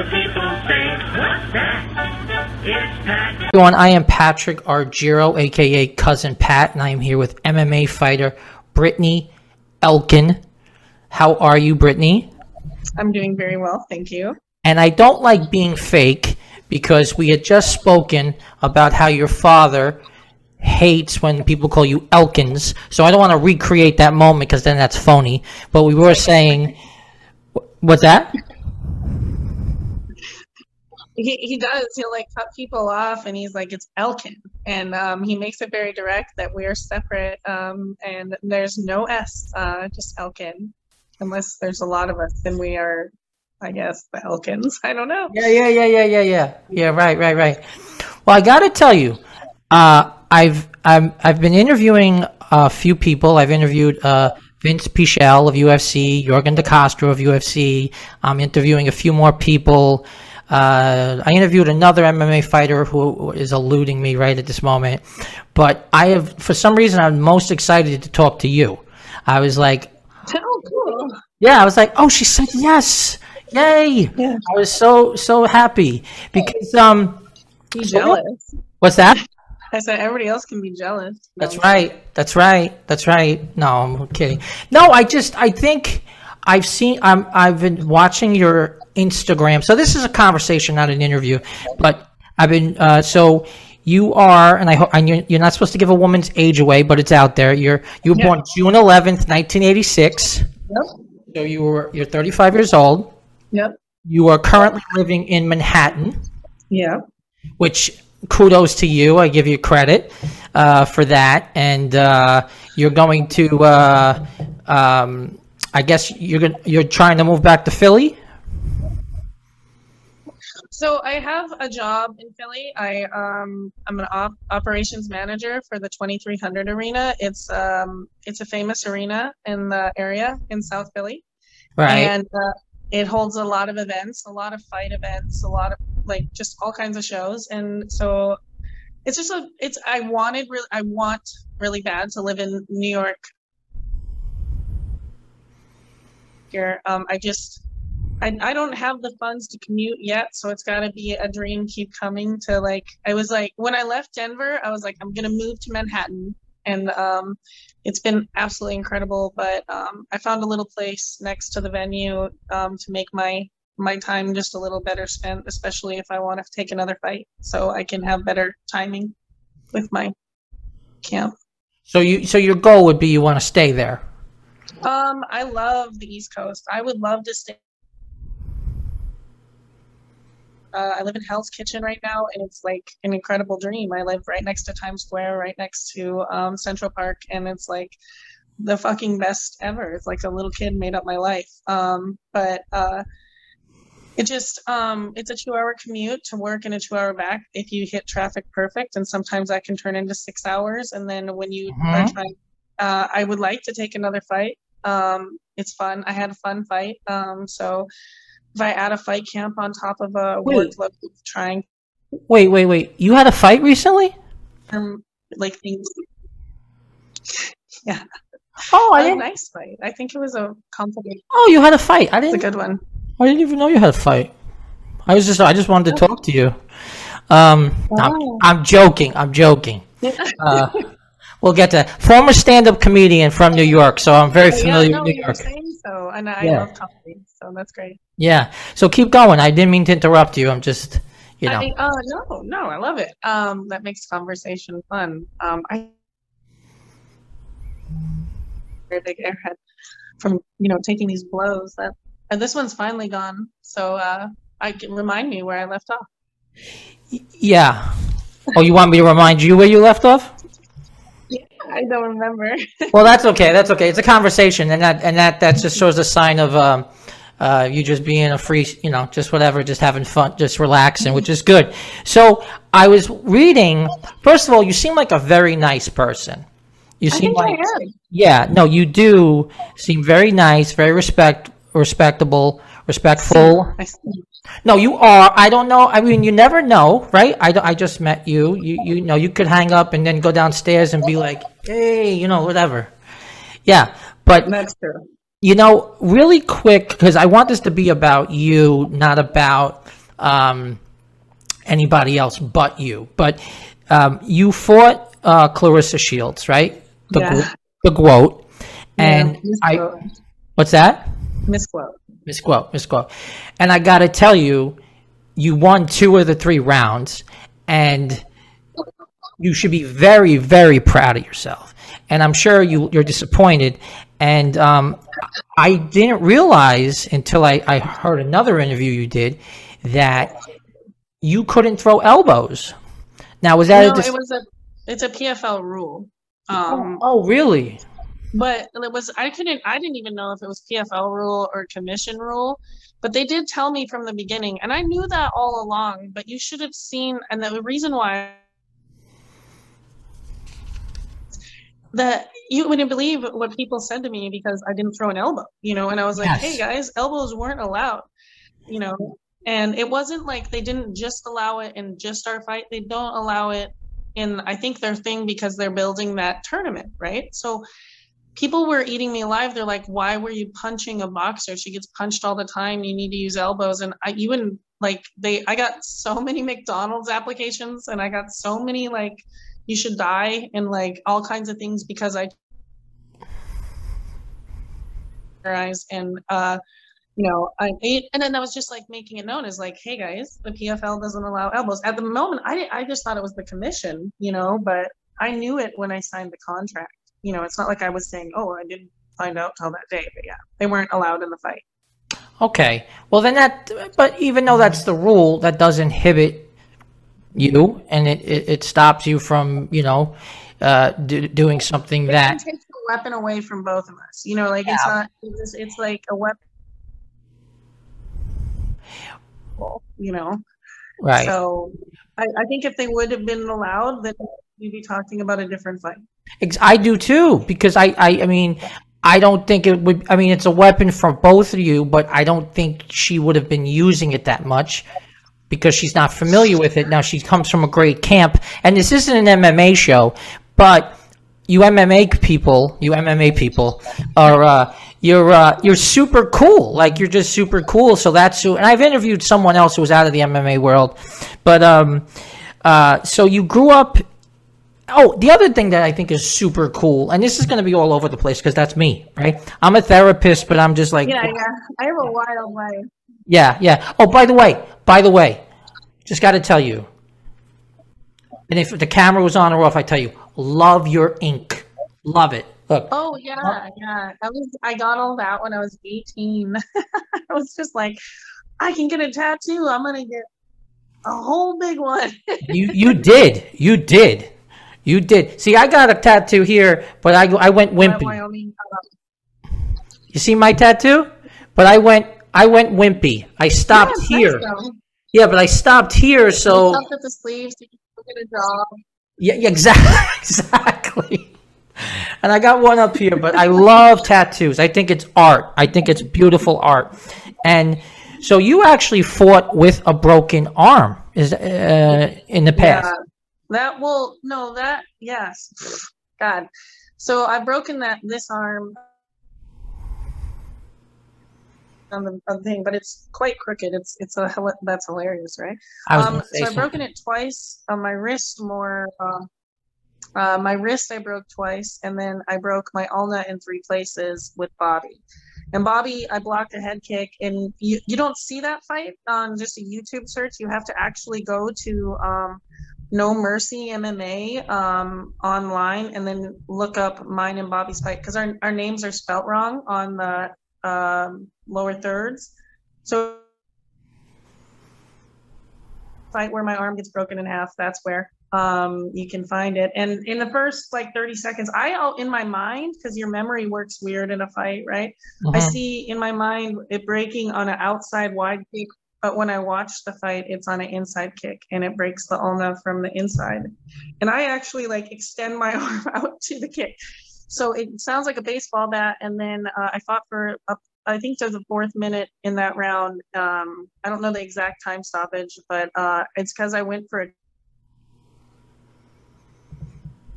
the people say, what's that? It's Pat. Everyone, I am Patrick Argiro, aka Cousin Pat, and I am here with MMA fighter Brittney Elkin. How are you, Brittney? I'm doing very well, thank you. And I don't like being fake because we had just spoken about how your father hates when people call you Elkins. So I don't want to recreate that moment because then that's phony. But we were saying, what's that? He he does. He'll like cut people off, and he's like, "It's Elkin," and um, he makes it very direct that we are separate, um, and there's no S, uh, just Elkin. Unless there's a lot of us, then we are, I guess, the Elkins. I don't know. Yeah, yeah, yeah, yeah, yeah, yeah. Yeah, right, right, right. Well, I got to tell you, uh, I've I'm, I've been interviewing a few people. I've interviewed uh, Vinc Pichel of UFC, Jorgen De Castro of UFC. I'm interviewing a few more people. Uh, I interviewed another MMA fighter who is eluding me right at this moment, but I have, for some reason, I'm most excited to talk to you. I was like, Oh, cool. yeah, I was like, oh, she said yes, yay! Yeah. I was so so happy because um, he's Jealous. What's that? I said everybody else can be jealous. That's right. That's right. That's right. No, I'm kidding. No, I just I think I've seen I'm I've been watching your Instagram. So this is a conversation, not an interview. But I've been uh, so you are, and I hope you're, you're not supposed to give a woman's age away, but it's out there. You're you were Yeah. born June 11th, 1986. Yep. So you were you're 35 years old. Yep. You are currently living in Manhattan. Yep. which kudos to you. I give you credit uh, for that. And uh, you're going to, uh, um, I guess you're you're trying to move back to Philly. So I have a job in Philly. I um I'm an op- operations manager for the 2300 arena. It's um it's a famous arena in the area in South Philly, Right. and uh, it holds a lot of events, a lot of fight events, a lot of like just all kinds of shows. And so it's just a it's I wanted really I want really bad to live in New York. Here, um, I just I, I don't have the funds to commute yet, so it's got to be a dream keep coming to like I was like when I left Denver, I was like I'm going to move to Manhattan and um it's been absolutely incredible, but um I found a little place next to the venue um to make my my time just a little better spent, especially if I want to take another fight so I can have better timing with my camp. so you so your goal would be you want to stay there. Um, I love the East Coast. I would love to stay. Uh, I live in Hell's Kitchen right now, and it's like an incredible dream. I live right next to Times Square, right next to um, Central Park, and it's like the fucking best ever. It's like a little kid made up my life. Um, but uh, it just um, it's a two-hour commute to work and a two-hour back if you hit traffic perfect, and sometimes that can turn into six hours. And then when you are Mhm. trying uh, I would like to take another fight. Um, it's fun. I had a fun fight. Um, so I add a fight camp on top of a Wait. workload, trying Wait, wait, wait. You had a fight recently? um, like things. Yeah, Oh, I a didn't. nice fight. I think it was a complicated, Oh, you had a fight. I it's a didn't. good one. I didn't even know you had a fight. I was just. I just wanted to talk to you. Um, I'm, Oh. I'm joking. I'm joking. Uh, we'll get to that. Former stand-up comedian from New York, so I'm very familiar yeah, no, with New York. saying so, and I Yeah. love comedy, so that's great. Yeah. So keep going. I didn't mean to interrupt you. I'm just, you know. I, uh, no, no, I love it. Um, that makes conversation fun. Um, I very big airhead from you know taking these blows. That and this one's finally gone. So uh, I can remind me where I left off. yeah. Oh, you want me to remind you where you left off? Yeah, I don't remember. Well, that's okay. That's okay. It's a conversation, and that and that that just shows a sign of um, uh, you just being a free, you know, just whatever, just having fun, just relaxing, which is good. So I was reading. First of all, you seem like a very nice person. You seem like yeah, no, you do seem very nice, very respect respectable, respectful. No, you are. I don't know. I mean, you never know, right? I, I just met you. You you know, you could hang up and then go downstairs and be like, hey, you know, whatever. Yeah, but That's true. You know, really quick because I want this to be about you, not about um, anybody else but you. But um, you fought uh, Claressa Shields, right? The Yeah. The Quote, and Yeah, I. misquote. What's that? misquote. Misquote, misquote. And I got to tell you, you won two of the three rounds, and you should be very, very proud of yourself. And I'm sure you, you're disappointed. And um, I didn't realize until I, I heard another interview you did that you couldn't throw elbows. Now, was that No, a dis- it was a it's a PFL rule. Um, oh, really? but it was I couldn't I didn't even know if it was PFL rule or commission rule, but they did tell me from the beginning, and I knew that all along. But you should have seen, and the reason why that you wouldn't believe what people said to me because I didn't throw an elbow, you know, and I was like, Yes. hey guys, elbows weren't allowed, you know, and it wasn't like they didn't just allow it in just our fight, they don't allow it in I think their thing because they're building that tournament, right? So people were eating me alive. They're like, why were you punching a boxer? She gets punched all the time. You need to use elbows. And I wouldn't like they I got so many McDonald's applications and I got so many like you should die and like all kinds of things because I and uh you know I and then I was just like making it known as like hey guys the PFL doesn't allow elbows. At the moment I I just thought it was the commission you know but I knew it when I signed the contract. You know it's not like I was saying oh I didn't find out till that day but yeah they weren't allowed in the fight. Okay. Well, then that, but even though that's the rule, that does inhibit you and it, it, it stops you from, you know, uh, do, doing something it that, takes the weapon away from both of us you know like it's not it's, it's like a weapon you know right. So I, I think if they would have been allowed, then we'd be talking about a different fight. I do too, because I, I, I mean, I don't think it would, I mean, it's a weapon for both of you, but I don't think she would have been using it that much because she's not familiar with it. Now, she comes from a great camp, and this isn't an MMA show, but you MMA people, you MMA people are, uh, you're, uh, you're super cool. Like, you're just super cool. So that's who, and I've interviewed someone else who was out of the MMA world, but, um, uh, so you grew up Oh, the other thing that I think is super cool, and this is going to be all over the place because that's me, right? I'm a therapist, but I'm just like, Yeah, yeah. I have a wild life. yeah, yeah. Oh, by the way, by the way, just got to tell you, and if the camera was on or off, I tell you, love your ink, love it. Look, Oh yeah, oh. yeah. I was I got all that when I was 18. I was just like, I can get a tattoo. I'm gonna get a whole big one. you you did, you did, you did. See, I got a tattoo here, but I I went wimpy. Wyoming. Uh, you see my tattoo? But I went I went wimpy. I stopped Yeah, here. nice. Yeah, but I stopped here, so. Stuff at the sleeves. You get a job. Yeah, yeah, exactly, exactly. And I got one up here, but I love tattoos. I think it's art. I think it's beautiful art. And so you actually fought with a broken arm is uh, in the past. Yeah, that will no that yes, God. So I've broken that this arm on the, on the thing, but it's quite crooked. It's it's a that's hilarious, right? I Um, so I've broken it twice. On my wrist, more. Uh, uh, my wrist I broke twice, and then I broke my ulna in three places with Bobby. And Bobby, I blocked a head kick, and you you don't see that fight on just a YouTube search. You have to actually go to um, No Mercy MMA um, online, and then look up mine and Bobby's fight because our our names are spelt wrong on the um, lower thirds. So fight where my arm gets broken in half. That's where um, you can find it. And in the first like 30 seconds, I all in my mind because your memory works weird in a fight, right? I Mhm. see in my mind it breaking on an outside wide kick, but when I watch the fight, it's on an inside kick and it breaks the ulna from the inside. And I actually like extend my arm out to the kick. So it sounds like a baseball bat. And then uh, I fought for up. I think to the fourth minute in that round. Um, I don't know the exact time stoppage, but uh, it's because I went for a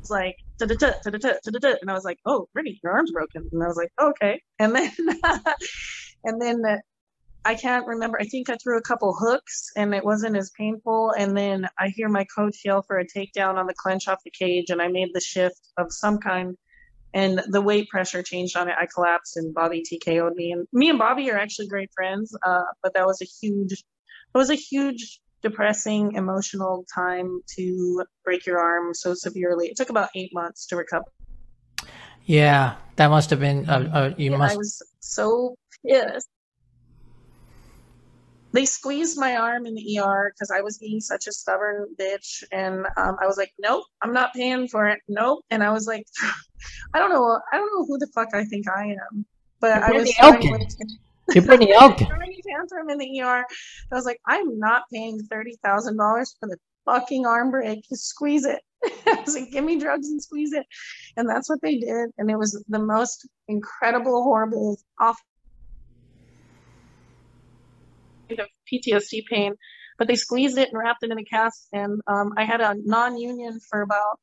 it's like "Da-da-da, da-da-da, da-da-da," and I was like, "Oh, Brittney, your arm's broken," and I was like, "Okay," and then and then uh, I can't remember. I think I threw a couple hooks and it wasn't as painful. And then I hear my coach yell for a takedown on the clench off the cage, and I made the shift of some kind. And the weight pressure changed on it. I collapsed, and Bobby TKO'd me. And me and Bobby are actually great friends, uh, but that was a huge, that was a huge, depressing, emotional time to break your arm so severely. It took about eight months to recover. Yeah, that must have been. Uh, uh, you And must. I was so pissed. They squeezed my arm in the ER because I was being such a stubborn bitch, and um, I was like, "Nope, I'm not paying for it. Nope." And I was like, "I don't know. I don't know who the fuck I think I am." But You're I was Elkin. like, You're Brittney Elkin. throwing a tantrum in the ER. I was like, "I'm not paying thirty thousand dollars for the fucking arm break. Just squeeze it." I was like, "Give me drugs and squeeze it," and that's what they did. And it was the most incredible, horrible, awful of PTSD pain, but they squeezed it and wrapped it in a cast. And um, I had a non union for about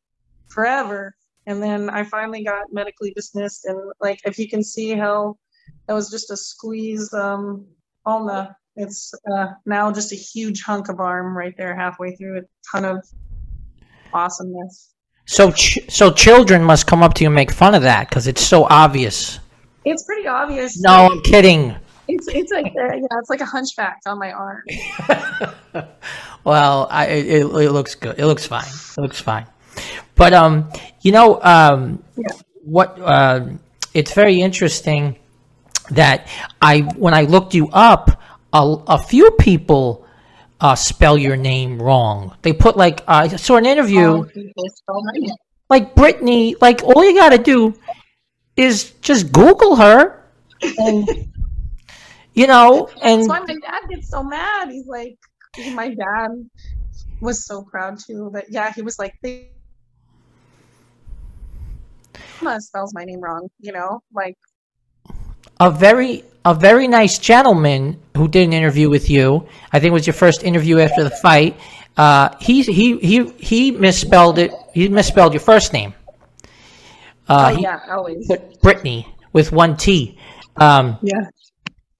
forever. And then I finally got medically dismissed. And like, if you can see how that was just a squeeze um, ulna, it's uh, now just a huge hunk of arm right there, halfway through a ton of awesomeness. So, ch- so children must come up to you and make fun of that because it's so obvious. It's pretty obvious. No, I'm kidding. It's, it's like, uh, yeah, it's like a hunchback on my arm. Well, I, it, it looks good. It looks fine. It looks fine. But um, you know, um, what? Uh, it's very interesting that I when I looked you up, a, a few people uh, spell your name wrong. They put like uh, I saw an interview people spell my name. like Brittany. Like all you got to do is just Google her, and you know, and That's why my dad gets so mad. He's like, my dad was so proud too. But yeah, he was like, they spells my name wrong, you know? Like, a very a very nice gentleman who did an interview with you. I think it was your first interview after the fight. Uh, he he he he misspelled it. He misspelled your first name. Uh, oh yeah, always. Brittany with one T. Um, Yeah.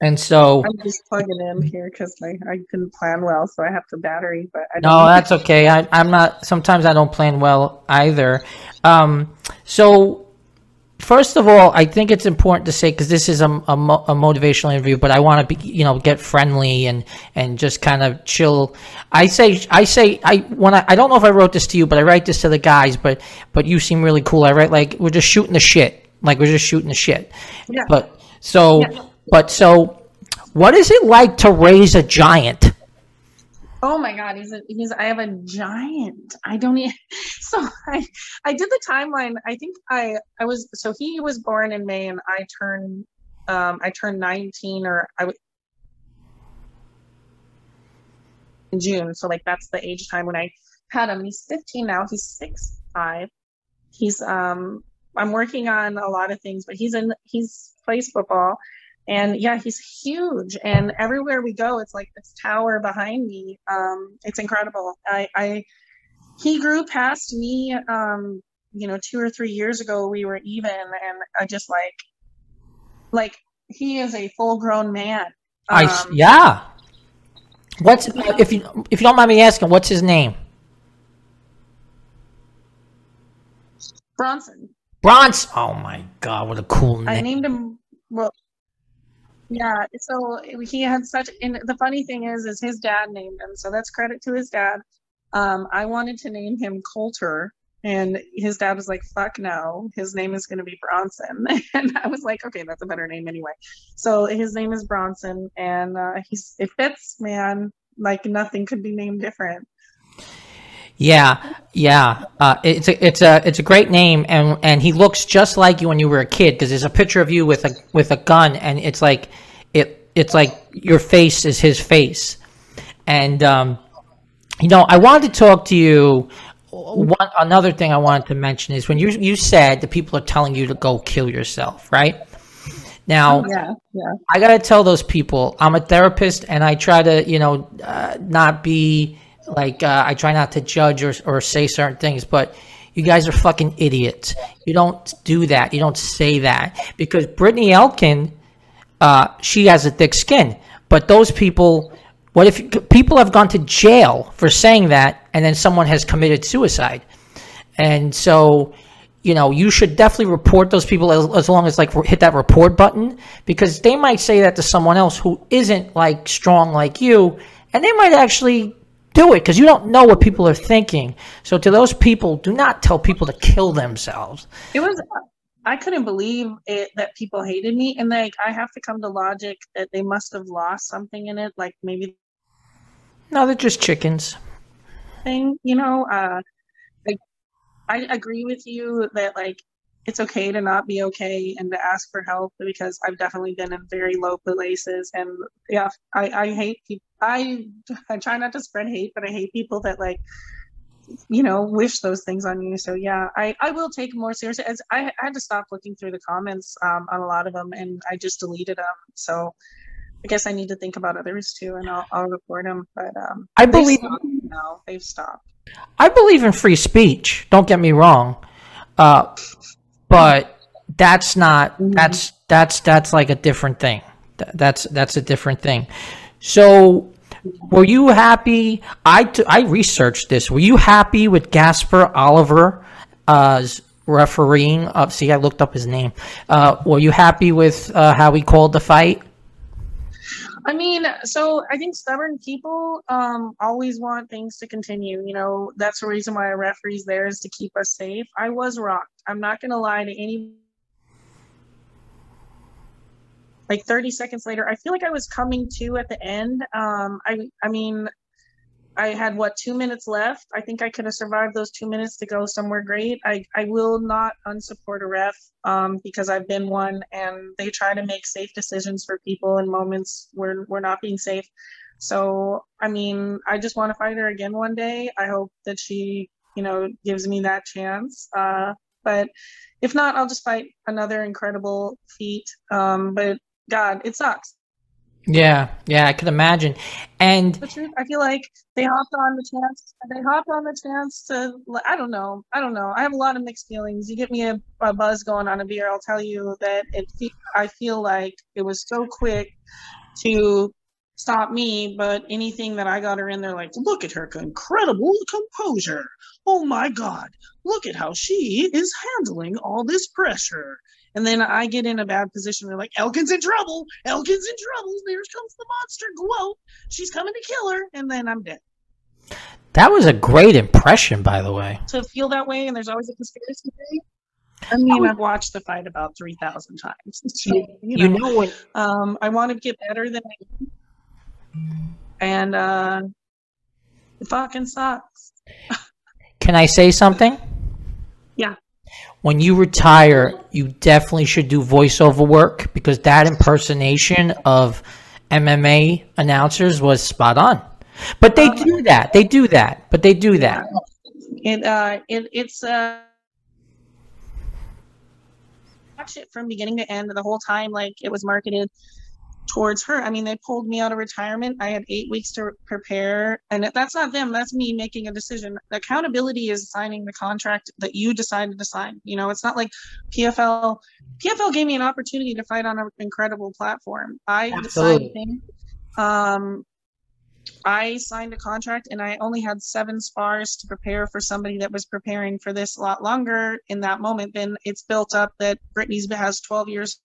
And so I'm just plugging in here because I, I didn't plan well, so I have the battery, but I don't no, that's okay. I, I'm not. Sometimes I don't plan well either. Um, so first of all, I think it's important to say because this is a, a, mo- a motivational interview, but I want to be, you know, get friendly and and just kind of chill. I say, I say, I when I, I don't know if I wrote this to you, but I write this to the guys. But but you seem really cool. I write like we're just shooting the shit, like we're just shooting the shit. Yeah. But so, Yeah. But so, what is it like to raise a giant? Oh my god, he's a he's I have a giant. I don't even so I I did the timeline. I think I I was so he was born in May and I turned um I turned 19 or I was in June. So like that's the age time when I had him. He's 15 now. He's six five. He's um I'm working on a lot of things, but he's in he's plays football and yeah he's huge and everywhere we go it's like this tower behind me um it's incredible i i he grew past me um you know two or three years ago we were even and i just like like he is a full grown man I Um, yeah. What's if you if you don't mind me asking, what's his name? bronson Bronze. Oh my god, what a cool name. I named him well yeah so he had such and the funny thing is is his dad named him so that's credit to his dad. Um I wanted to name him Coulter and his dad was like fuck no his name is going to be Bronson. And I was like okay that's a better name anyway. So his name is Bronson and uh he's it fits man like nothing could be named different Yeah, yeah. Uh, it's a it's a it's a great name, and and he looks just like you when you were a kid because there's a picture of you with a with a gun, and it's like it it's like your face is his face, and um, you know I wanted to talk to you. One another thing I wanted to mention is when you you said that people are telling you to go kill yourself, right? Now, yeah yeah I gotta tell those people I'm a therapist, and I try to, you know, uh, not be like uh, I try not to judge or or say certain things, but you guys are fucking idiots. You don't do that. You don't say that because Brittney Elkin, uh, she has a thick skin. but those people, what if people have gone to jail for saying that, and then someone has committed suicide, and so you know, you should definitely report those people as, as, long as like hit that report button because they might say that to someone else who isn't like strong like you, and they might actually do it because you don't know what people are thinking. So to those people, do not tell people to kill themselves. It was I couldn't believe it that people hated me, and like I have to come to logic that they must have lost something in it, like maybe. No, they're just chickens. Thing, you know, uh, like I agree with you that like it's okay to not be okay and to ask for help because I've definitely been in very low places and yeah, I, I hate people. I I try not to spread hate, but I hate people that like you know wish those things on you. So yeah i i will take more seriously. As i, I had to stop looking through the comments um, on a lot of them and i just deleted them. So i guess i need to think about others too and i'll, I'll report them but um i believe now. They've stopped. I believe in free speech. Don't get me wrong. Uh but that's not mm-hmm. that's that's that's like a different thing that's that's a different thing so were you happy? I, t- I researched this. Were you happy with Gasper Oliver uh, refereeing? Uh, see, I looked up his name. Uh, were you happy with uh, how he called the fight? I mean, so I think stubborn people um, always want things to continue. You know, that's the reason why a referee's there is to keep us safe. I was rocked. I'm not going to lie to any like 30 seconds later i feel like i was coming to at the end um i i mean i had what two minutes left i think i could have survived those two minutes to go somewhere great i i will not unsupport a ref um because i've been one and they try to make safe decisions for people in moments where we're not being safe so i mean i just want to fight her again one day i hope that she you know gives me that chance uh but if not, I'll just fight another incredible feat. Um, but God, it sucks. Yeah, yeah, I could imagine. And the truth, I feel like they hopped on the chance. They hopped on the chance to. I don't know. I don't know. I have a lot of mixed feelings. You get me a, a buzz going on a beer, I'll tell you that it. I feel like it was so quick to stop me, but anything that I got her in there, like, look at her incredible composure. Oh my God, look at how she is handling all this pressure. And then I get in a bad position. They're like, Elkin's in trouble. Elkin's in trouble. There comes the monster Glow. She's coming to kill her. And then I'm dead. That was a great impression, by the way. To feel that way, and there's always a conspiracy theory. I mean, I've watched the fight about 3,000 times. So, you, you know, know what? Um, I want to get better than I am. And uh, it fucking sucks. Can I say something? When you retire, you definitely should do voiceover work because that impersonation of MMA announcers was spot on. But they do that. They do that. But they do that. It uh it it's uh watch it from beginning to end the whole time like it was marketed towards her. I mean, they pulled me out of retirement. I had eight weeks to prepare, and that's not them. That's me making a decision. Accountability is signing the contract that you decided to sign. You know, it's not like PFL. PFL gave me an opportunity to fight on an incredible platform. I Absolutely. decided. Um, I signed a contract and I only had seven spars to prepare for somebody that was preparing for this a lot longer in that moment. Then it's built up that Brittney's has 12 years